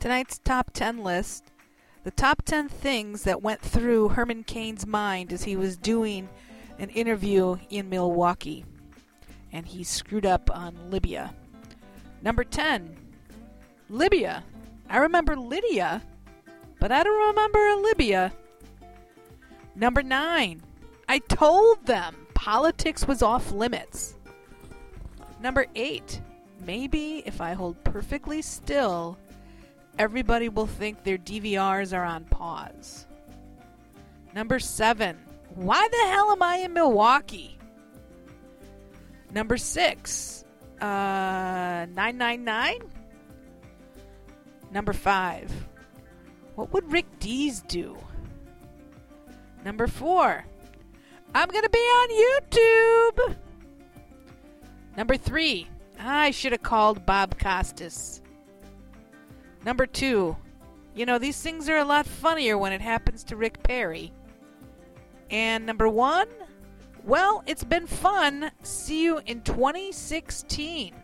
tonight's top 10 list, the top 10 things that went through Herman Cain's mind as he was doing an interview in Milwaukee. And he screwed up on Libya. Number 10, Libya. I remember Lydia, but I don't remember Libya. Number 9, I told them politics was off limits. Number 8, maybe if I hold perfectly still, everybody will think their DVRs are on pause. Number 7, why the hell am I in Milwaukee? Number 6, uh, 999? Number 5, what would Rick Dees do? Number 4, I'm going to be on YouTube. Number 3, I should have called Bob Costas. Number 2, you know, these things are a lot funnier when it happens to Rick Perry. And number 1, well, it's been fun. See you in 2016.